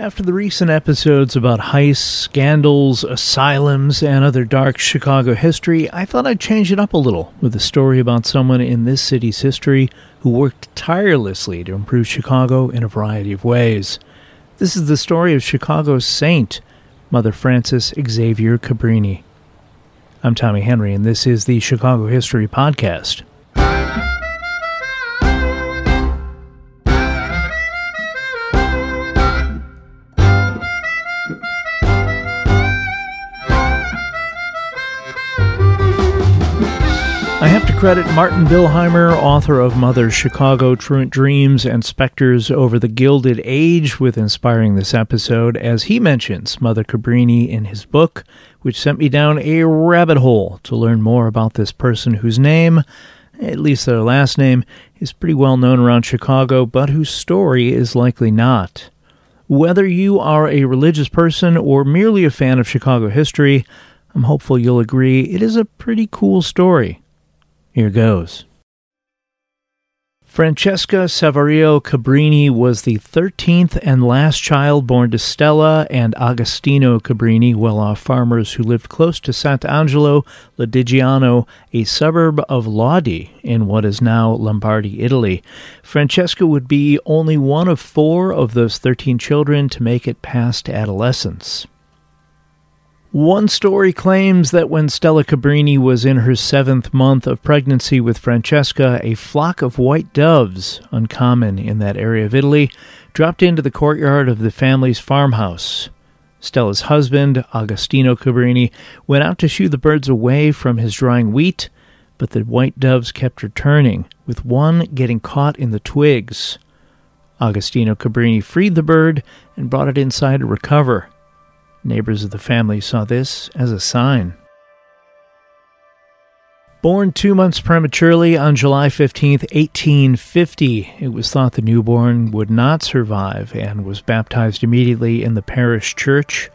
After the recent episodes about heists, scandals, asylums, and other dark Chicago history, I thought I'd change it up a little with a story about someone in this city's history who worked tirelessly to improve Chicago in a variety of ways. This is the story of Chicago's saint, Mother Frances Xavier Cabrini. I'm Tommy Henry, and this is the Chicago History Podcast. Credit Martin Billheimer, author of Mother Chicago Truant Dreams and Specters Over the Gilded Age, with inspiring this episode, as he mentions Mother Cabrini in his book, which sent me down a rabbit hole to learn more about this person whose name, at least their last name, is pretty well known around Chicago, but whose story is likely not. Whether you are a religious person or merely a fan of Chicago history, I'm hopeful you'll agree it is a pretty cool story. Here goes. Francesca Saverio Cabrini was the 13th and last child born to Stella and Agostino Cabrini, well off farmers who lived close to Sant'Angelo Lodigiano, a suburb of Lodi in what is now Lombardy, Italy. Francesca would be only one of four of those 13 children to make it past adolescence. One story claims that when Stella Cabrini was in her seventh month of pregnancy with Francesca, a flock of white doves, uncommon in that area of Italy, dropped into the courtyard of the family's farmhouse. Stella's husband, Agostino Cabrini, went out to shoo the birds away from his drying wheat, but the white doves kept returning, with one getting caught in the twigs. Agostino Cabrini freed the bird and brought it inside to recover. Neighbors of the family saw this as a sign. Born two months prematurely on July 15, 1850, it was thought the newborn would not survive and was baptized immediately in the parish church.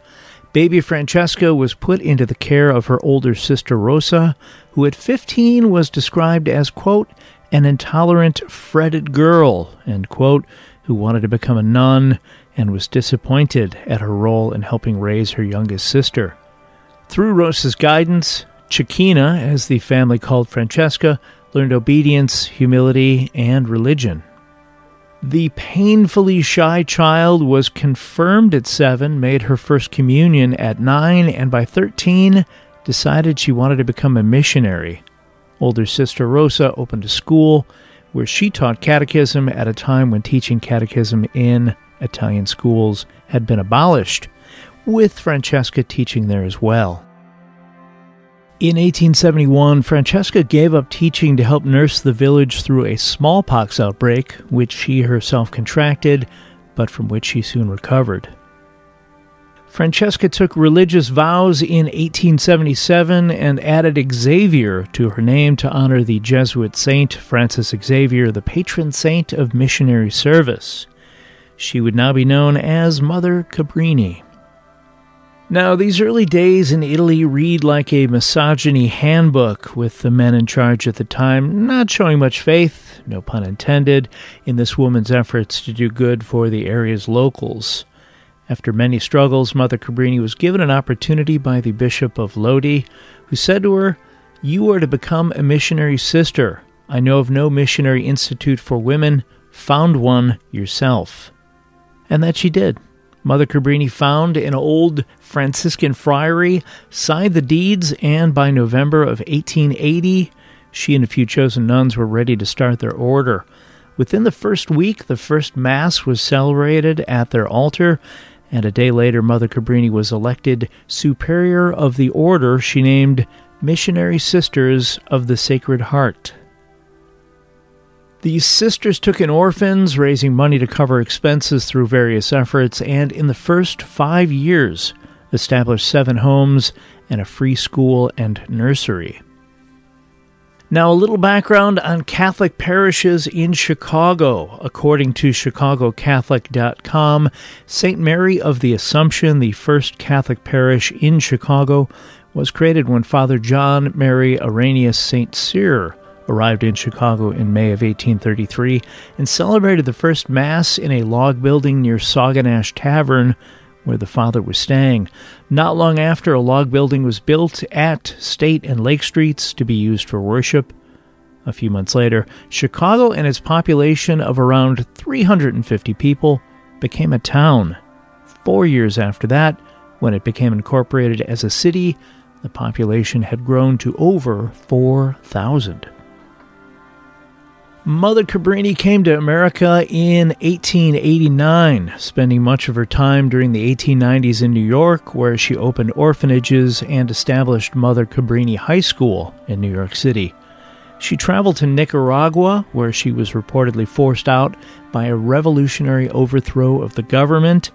Baby Francesca was put into the care of her older sister Rosa, who at 15 was described as, quote, an intolerant, fretted girl, end quote, who wanted to become a nun and was disappointed at her role in helping raise her youngest sister. Through Rosa's guidance, Chiquina, as the family called Francesca, learned obedience, humility, and religion. The painfully shy child was confirmed at seven, made her first communion at nine, and by 13 decided she wanted to become a missionary. Older sister Rosa opened a school where she taught catechism at a time when teaching catechism in Italian schools had been abolished, with Francesca teaching there as well. In 1871, Francesca gave up teaching to help nurse the village through a smallpox outbreak, which she herself contracted, but from which she soon recovered. Francesca took religious vows in 1877 and added Xavier to her name to honor the Jesuit saint Francis Xavier, the patron saint of missionary service. She would now be known as Mother Cabrini. Now, these early days in Italy read like a misogyny handbook, with the men in charge at the time not showing much faith, no pun intended, in this woman's efforts to do good for the area's locals. After many struggles, Mother Cabrini was given an opportunity by the Bishop of Lodi, who said to her, You are to become a missionary sister. I know of no missionary institute for women. Found one yourself. And that she did. Mother Cabrini found an old Franciscan friary, signed the deeds, and by November of 1880, she and a few chosen nuns were ready to start their order. Within the first week, the first Mass was celebrated at their altar, and a day later, Mother Cabrini was elected Superior of the Order she named Missionary Sisters of the Sacred Heart. These sisters took in orphans, raising money to cover expenses through various efforts, and in the first five years, established seven homes and a free school and nursery. Now, a little background on Catholic parishes in Chicago. According to ChicagoCatholic.com, St. Mary of the Assumption, the first Catholic parish in Chicago, was created when Father John Mary Irenaeus St. Cyr arrived in Chicago in May of 1833 and celebrated the first Mass in a log building near Sauganash Tavern, where the father was staying. Not long after, a log building was built at State and Lake Streets to be used for worship. A few months later, Chicago and its population of around 350 people became a town. Four years after that, when it became incorporated as a city, the population had grown to over 4,000. Mother Cabrini came to America in 1889, spending much of her time during the 1890s in New York, where she opened orphanages and established Mother Cabrini High School in New York City. She traveled to Nicaragua, where she was reportedly forced out by a revolutionary overthrow of the government,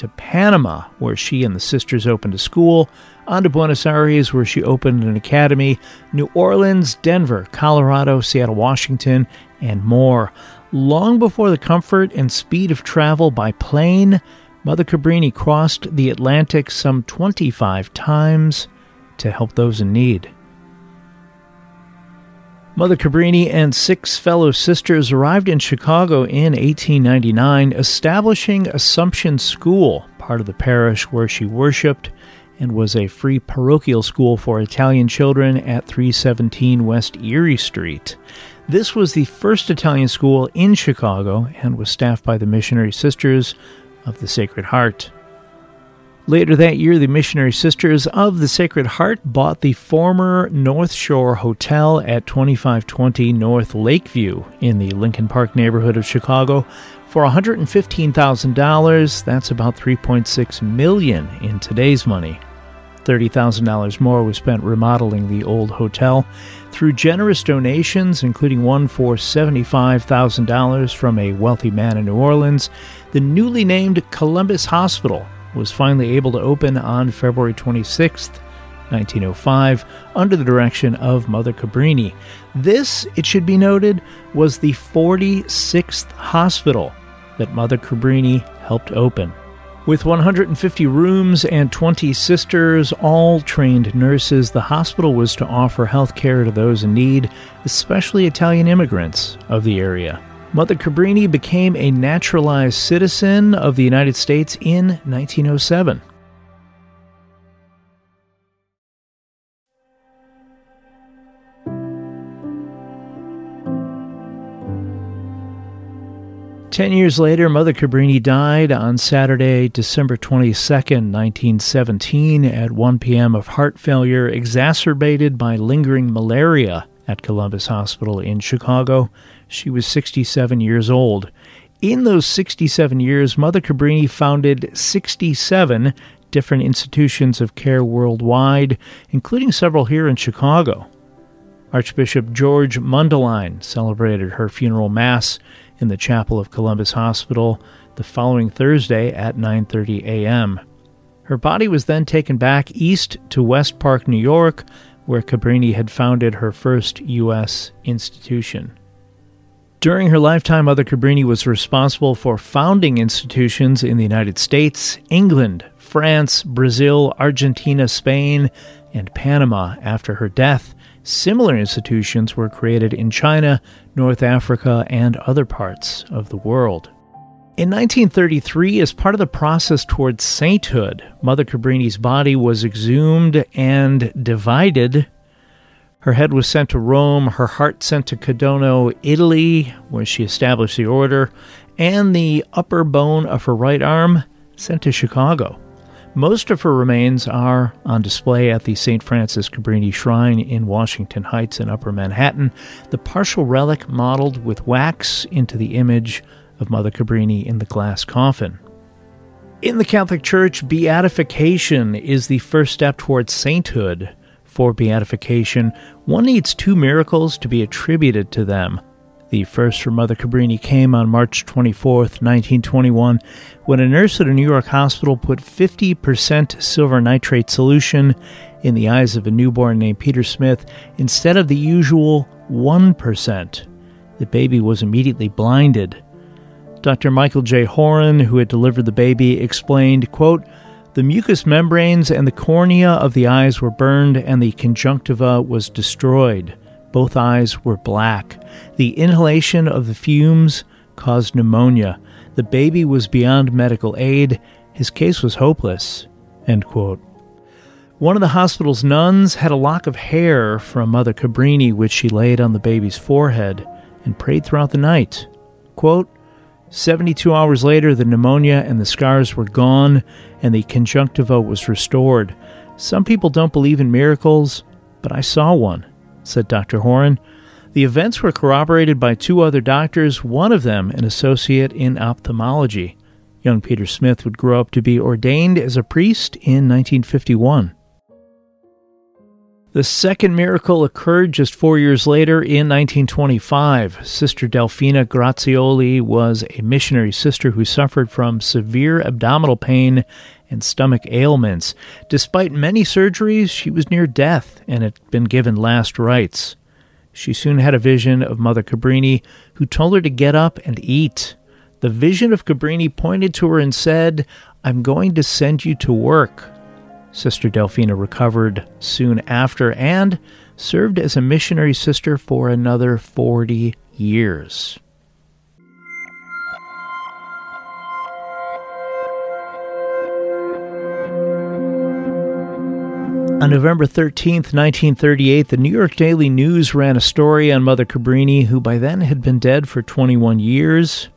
to Panama, where she and the sisters opened a school, on to Buenos Aires, where she opened an academy, New Orleans, Denver, Colorado, Seattle, Washington, and more. Long before the comfort and speed of travel by plane, Mother Cabrini crossed the Atlantic some 25 times to help those in need. Mother Cabrini and six fellow sisters arrived in Chicago in 1899, establishing Assumption School, part of the parish where she worshiped and was a free parochial school for Italian children at 317 West Erie Street. This was the first Italian school in Chicago and was staffed by the Missionary Sisters of the Sacred Heart. Later that year, the Missionary Sisters of the Sacred Heart bought the former North Shore Hotel at 2520 North Lakeview in the Lincoln Park neighborhood of Chicago for $115,000. That's about 3.6 million in today's money. $30,000 more was spent remodeling the old hotel. Through generous donations, including one for $75,000 from a wealthy man in New Orleans, the newly named Columbus Hospital was finally able to open on February 26, 1905, under the direction of Mother Cabrini. This, it should be noted, was the 46th hospital that Mother Cabrini helped open. With 150 rooms and 20 sisters, all trained nurses, the hospital was to offer health care to those in need, especially Italian immigrants of the area. Mother Cabrini became a naturalized citizen of the United States in 1907. Ten years later, Mother Cabrini died on Saturday, December 22, 1917, at 1 p.m. of heart failure exacerbated by lingering malaria at Columbus Hospital in Chicago. She was 67 years old. In those 67 years, Mother Cabrini founded 67 different institutions of care worldwide, including several here in Chicago. Archbishop George Mundelein celebrated her funeral mass in the chapel of Columbus Hospital the following Thursday at 9:30 a.m. Her body was then taken back east to West Park, New York, where Cabrini had founded her first U.S. institution. During her lifetime, Mother Cabrini was responsible for founding institutions in the United States, England, France, Brazil, Argentina, Spain, and Panama after her death. Similar institutions were created in China, North Africa, and other parts of the world. In 1933, as part of the process towards sainthood, Mother Cabrini's body was exhumed and divided. Her head was sent to Rome, her heart sent to Codogno, Italy, where she established the order, and the upper bone of her right arm sent to Chicago. Most of her remains are on display at the St. Frances Cabrini Shrine in Washington Heights in Upper Manhattan, the partial relic modeled with wax into the image of Mother Cabrini in the glass coffin. In the Catholic Church, beatification is the first step towards sainthood. For beatification, one needs two miracles to be attributed to them. The first for Mother Cabrini came on March 24, 1921, when a nurse at a New York hospital put 50% silver nitrate solution in the eyes of a newborn named Peter Smith instead of the usual 1%. The baby was immediately blinded. Dr. Michael J. Horan, who had delivered the baby, explained, quote, the mucous membranes and the cornea of the eyes were burned and the conjunctiva was destroyed. Both eyes were black. The inhalation of the fumes caused pneumonia. The baby was beyond medical aid. His case was hopeless. End quote. One of the hospital's nuns had a lock of hair from Mother Cabrini, which she laid on the baby's forehead and prayed throughout the night. Quote, 72 hours later, the pneumonia and the scars were gone, and the conjunctiva was restored. Some people don't believe in miracles, but I saw one, said Dr. Horan. The events were corroborated by two other doctors, one of them an associate in ophthalmology. Young Peter Smith would grow up to be ordained as a priest in 1951. The second miracle occurred just four years later in 1925. Sister Delfina Grazioli was a missionary sister who suffered from severe abdominal pain and stomach ailments. Despite many surgeries, she was near death and had been given last rites. She soon had a vision of Mother Cabrini, who told her to get up and eat. The vision of Cabrini pointed to her and said, I'm going to send you to work. Sister Delfina recovered soon after and served as a missionary sister for another 40 years. On November 13, 1938, the New York Daily News ran a story on Mother Cabrini, who by then had been dead for 21 years.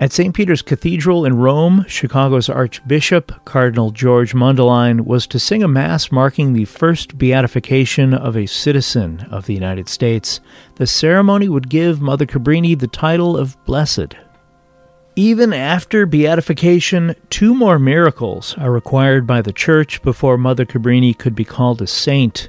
At St. Peter's Cathedral in Rome, Chicago's Archbishop, Cardinal George Mundelein, was to sing a Mass marking the first beatification of a citizen of the United States. The ceremony would give Mother Cabrini the title of Blessed. Even after beatification, two more miracles are required by the Church before Mother Cabrini could be called a saint.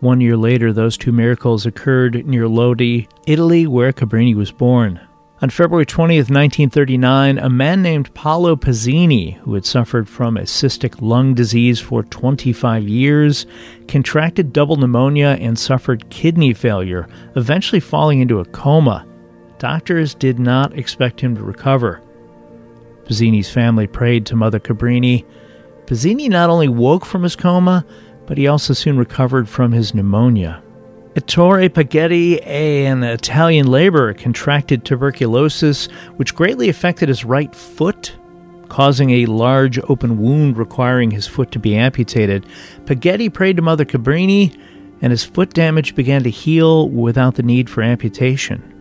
One year later, those two miracles occurred near Lodi, Italy, where Cabrini was born. On February 20th, 1939, a man named Paolo Pazzini, who had suffered from a cystic lung disease for 25 years, contracted double pneumonia and suffered kidney failure, eventually falling into a coma. Doctors did not expect him to recover. Pazzini's family prayed to Mother Cabrini. Pazzini not only woke from his coma, but he also soon recovered from his pneumonia. Ettore Paghetti, an Italian laborer, contracted tuberculosis, which greatly affected his right foot, causing a large open wound requiring his foot to be amputated. Paghetti prayed to Mother Cabrini, and his foot damage began to heal without the need for amputation.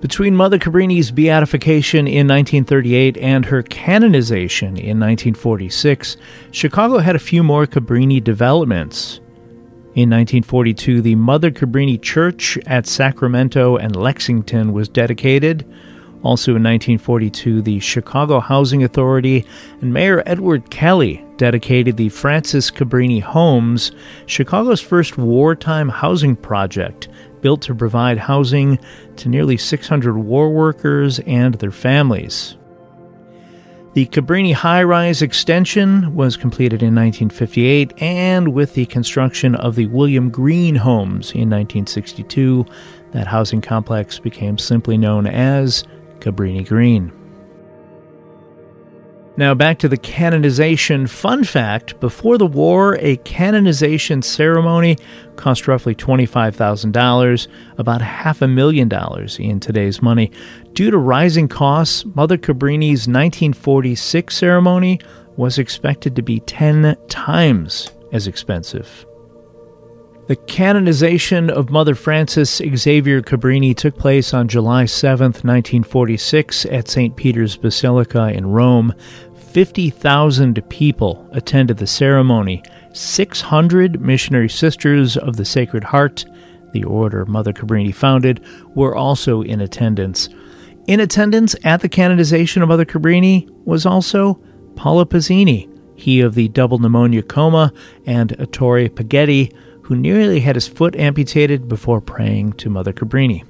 Between Mother Cabrini's beatification in 1938 and her canonization in 1946, Chicago had a few more Cabrini developments. In 1942, the Mother Cabrini Church at Sacramento and Lexington was dedicated. Also in 1942, the Chicago Housing Authority and Mayor Edward Kelly dedicated the Frances Cabrini Homes, Chicago's first wartime housing project, built to provide housing to nearly 600 war workers and their families. The Cabrini high rise extension was completed in 1958, and with the construction of the William Green homes in 1962, that housing complex became simply known as Cabrini Green. Now, back to the canonization. Fun fact before the war, a canonization ceremony cost roughly $25,000, about half a million dollars in today's money. Due to rising costs, Mother Cabrini's 1946 ceremony was expected to be 10 times as expensive. The canonization of Mother Frances Xavier Cabrini took place on July 7, 1946, at St. Peter's Basilica in Rome. 50,000 people attended the ceremony. 600 missionary sisters of the Sacred Heart, the order Mother Cabrini founded, were also in attendance. In attendance at the canonization of Mother Cabrini was also Paolo Pazzini, he of the double pneumonia coma, and Ettore Paghetti, who nearly had his foot amputated before praying to Mother Cabrini.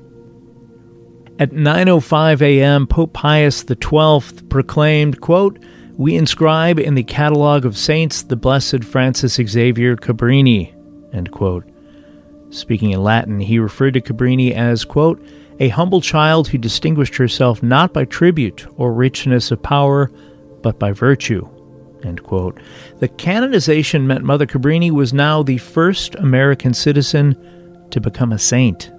At 9:05 a.m., Pope Pius XII proclaimed, quote, we inscribe in the catalogue of saints the blessed Frances Xavier Cabrini. Speaking in Latin, he referred to Cabrini as, quote, a humble child who distinguished herself not by tribute or richness of power, but by virtue. The canonization meant Mother Cabrini was now the first American citizen to become a saint.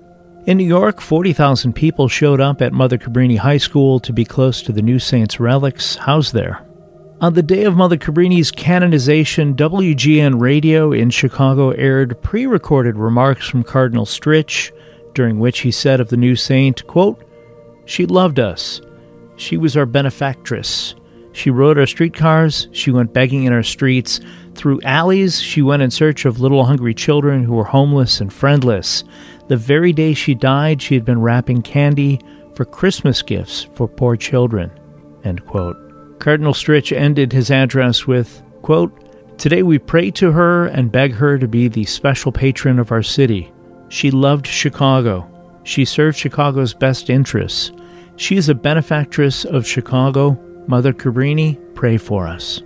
In New York, 40,000 people showed up at Mother Cabrini High School to be close to the new saint's relics housed there. On the day of Mother Cabrini's canonization, WGN Radio in Chicago aired pre recorded remarks from Cardinal Stritch, during which he said of the new saint, quote, She loved us. She was our benefactress. She rode our streetcars. She went begging in our streets. Through alleys, she went in search of little hungry children who were homeless and friendless. The very day she died, she had been wrapping candy for Christmas gifts for poor children. End quote. Cardinal Stritch ended his address with, quote, Today we pray to her and beg her to be the special patron of our city. She loved Chicago. She served Chicago's best interests. She is a benefactress of Chicago. Mother Cabrini, pray for us.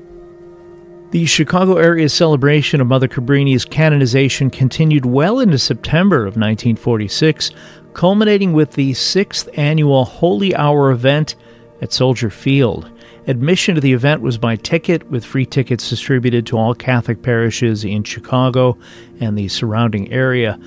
The Chicago area celebration of Mother Cabrini's canonization continued well into September of 1946, culminating with the sixth annual Holy Hour event at Soldier Field. Admission to the event was by ticket, with free tickets distributed to all Catholic parishes in Chicago and the surrounding area.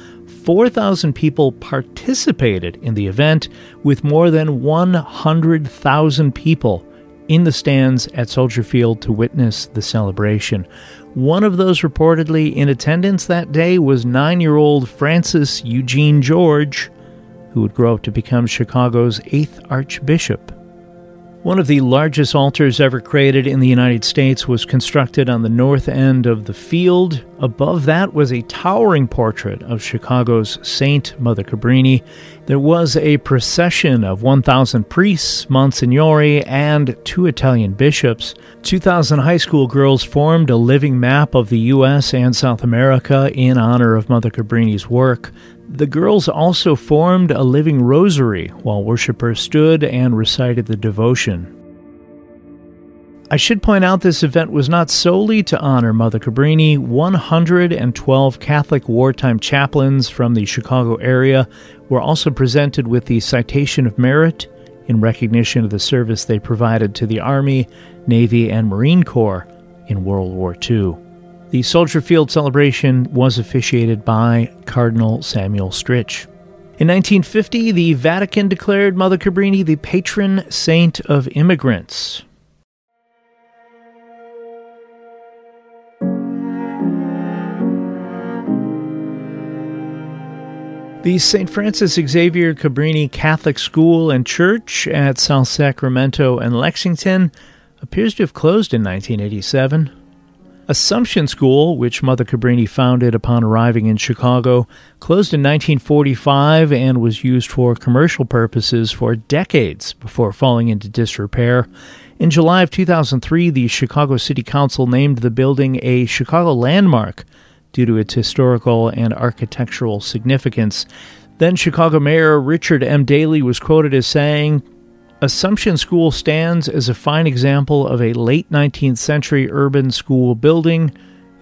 4,000 people participated in the event, with more than 100,000 people in the stands at Soldier Field to witness the celebration. One of those reportedly in attendance that day was nine year old Francis Eugene George, who would grow up to become Chicago's eighth Archbishop. One of the largest altars ever created in the United States was constructed on the north end of the field. Above that was a towering portrait of Chicago's Saint Mother Cabrini. There was a procession of 1,000 priests, monsignori, and two Italian bishops. 2,000 high school girls formed a living map of the U.S. and South America in honor of Mother Cabrini's work. The girls also formed a living rosary while worshippers stood and recited the devotion. I should point out this event was not solely to honor Mother Cabrini. 112 Catholic wartime chaplains from the Chicago area were also presented with the Citation of Merit in recognition of the service they provided to the Army, Navy, and Marine Corps in World War II. The Soldier Field celebration was officiated by Cardinal Samuel Stritch. In 1950, the Vatican declared Mother Cabrini the patron saint of immigrants. The St. Frances Xavier Cabrini Catholic School and Church at South Sacramento and Lexington appears to have closed in 1987. Assumption School, which Mother Cabrini founded upon arriving in Chicago, closed in 1945 and was used for commercial purposes for decades before falling into disrepair. In July of 2003, the Chicago City Council named the building a Chicago landmark due to its historical and architectural significance. Then Chicago Mayor Richard M. Daley was quoted as saying, Assumption School stands as a fine example of a late 19th century urban school building,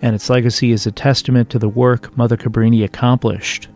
and its legacy is a testament to the work Mother Cabrini accomplished.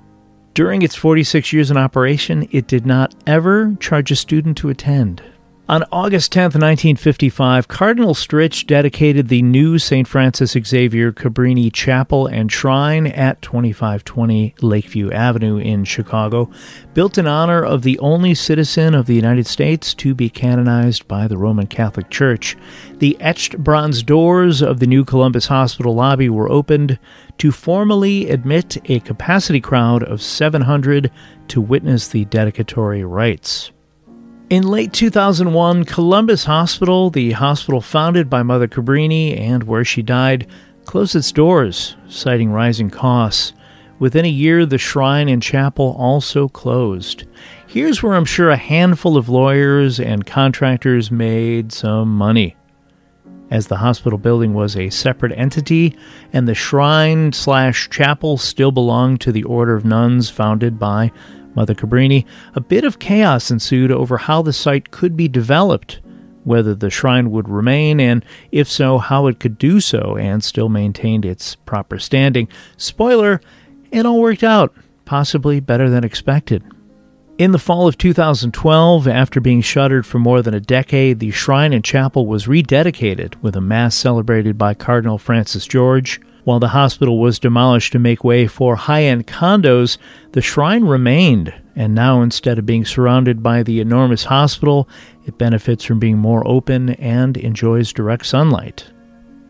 During its 46 years in operation, it did not ever charge a student to attend. On August 10, 1955, Cardinal Stritch dedicated the new St. Frances Xavier Cabrini Chapel and Shrine at 2520 Lakeview Avenue in Chicago, built in honor of the only citizen of the United States to be canonized by the Roman Catholic Church. The etched bronze doors of the new Columbus Hospital lobby were opened to formally admit a capacity crowd of 700 to witness the dedicatory rites. In late 2001, Columbus Hospital, the hospital founded by Mother Cabrini and where she died, closed its doors, citing rising costs. Within a year, the shrine and chapel also closed. Here's where I'm sure a handful of lawyers and contractors made some money. As the hospital building was a separate entity, and the shrine slash chapel still belonged to the Order of Nuns founded by Mother Cabrini, a bit of chaos ensued over how the site could be developed, whether the shrine would remain, and if so, how it could do so and still maintain its proper standing. Spoiler, it all worked out, possibly better than expected. In the fall of 2012, after being shuttered for more than a decade, the shrine and chapel was rededicated with a mass celebrated by Cardinal Francis George. While the hospital was demolished to make way for high end condos, the shrine remained, and now instead of being surrounded by the enormous hospital, it benefits from being more open and enjoys direct sunlight.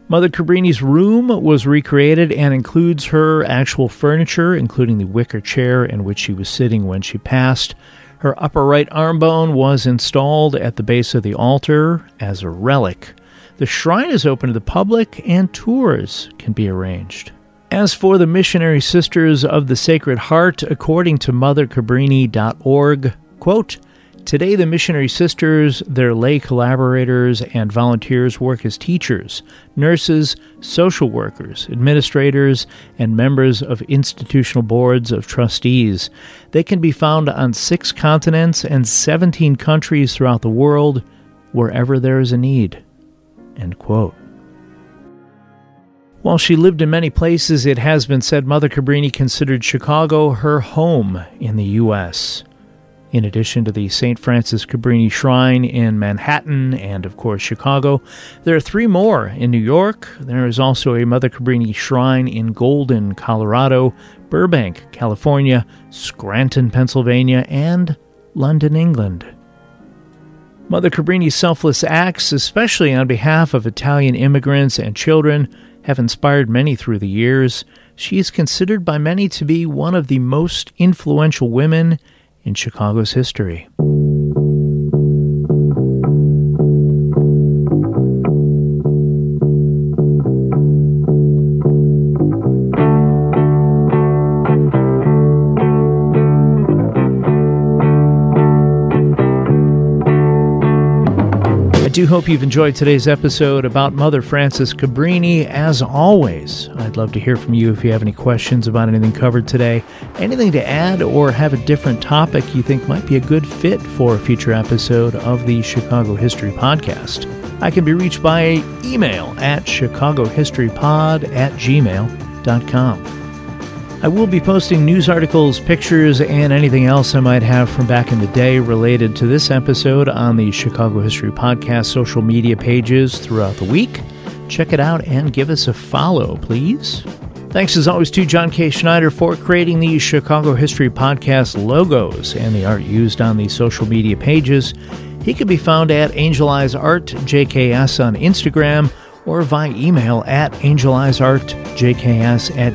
Mother Cabrini's room was recreated and includes her actual furniture, including the wicker chair in which she was sitting when she passed. Her upper right arm bone was installed at the base of the altar as a relic. The shrine is open to the public and tours can be arranged. As for the Missionary Sisters of the Sacred Heart, according to mothercabrini.org, quote, Today, the missionary sisters, their lay collaborators, and volunteers work as teachers, nurses, social workers, administrators, and members of institutional boards of trustees. They can be found on six continents and 17 countries throughout the world, wherever there is a need. End quote. While she lived in many places, it has been said Mother Cabrini considered Chicago her home in the U.S. In addition to the St. Frances Cabrini Shrine in Manhattan and, of course, Chicago, there are three more in New York. There is also a Mother Cabrini Shrine in Golden, Colorado, Burbank, California, Scranton, Pennsylvania, and London, England. Mother Cabrini's selfless acts, especially on behalf of Italian immigrants and children, have inspired many through the years. She is considered by many to be one of the most influential women in Chicago's history. Do hope you've enjoyed today's episode about Mother Frances Cabrini. As always, I'd love to hear from you if you have any questions about anything covered today, anything to add, or have a different topic you think might be a good fit for a future episode of the Chicago History Podcast. I can be reached by email at chicagohistorypod at gmail.com. I will be posting news articles, pictures, and anything else I might have from back in the day related to this episode on the Chicago History Podcast social media pages throughout the week. Check it out and give us a follow, please. Thanks as always to John K. Schneider for creating the Chicago History Podcast logos and the art used on the social media pages. He can be found at Angel Eyes Art JKS on Instagram or via email at angeleyesartjks at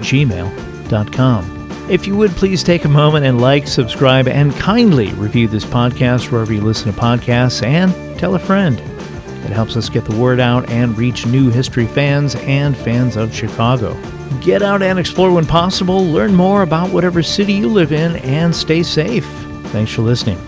gmail.com. If you would please take a moment and like, subscribe, and kindly review this podcast wherever you listen to podcasts and tell a friend. It helps us get the word out and reach new history fans and fans of Chicago. Get out and explore when possible, learn more about whatever city you live in, and stay safe. Thanks for listening.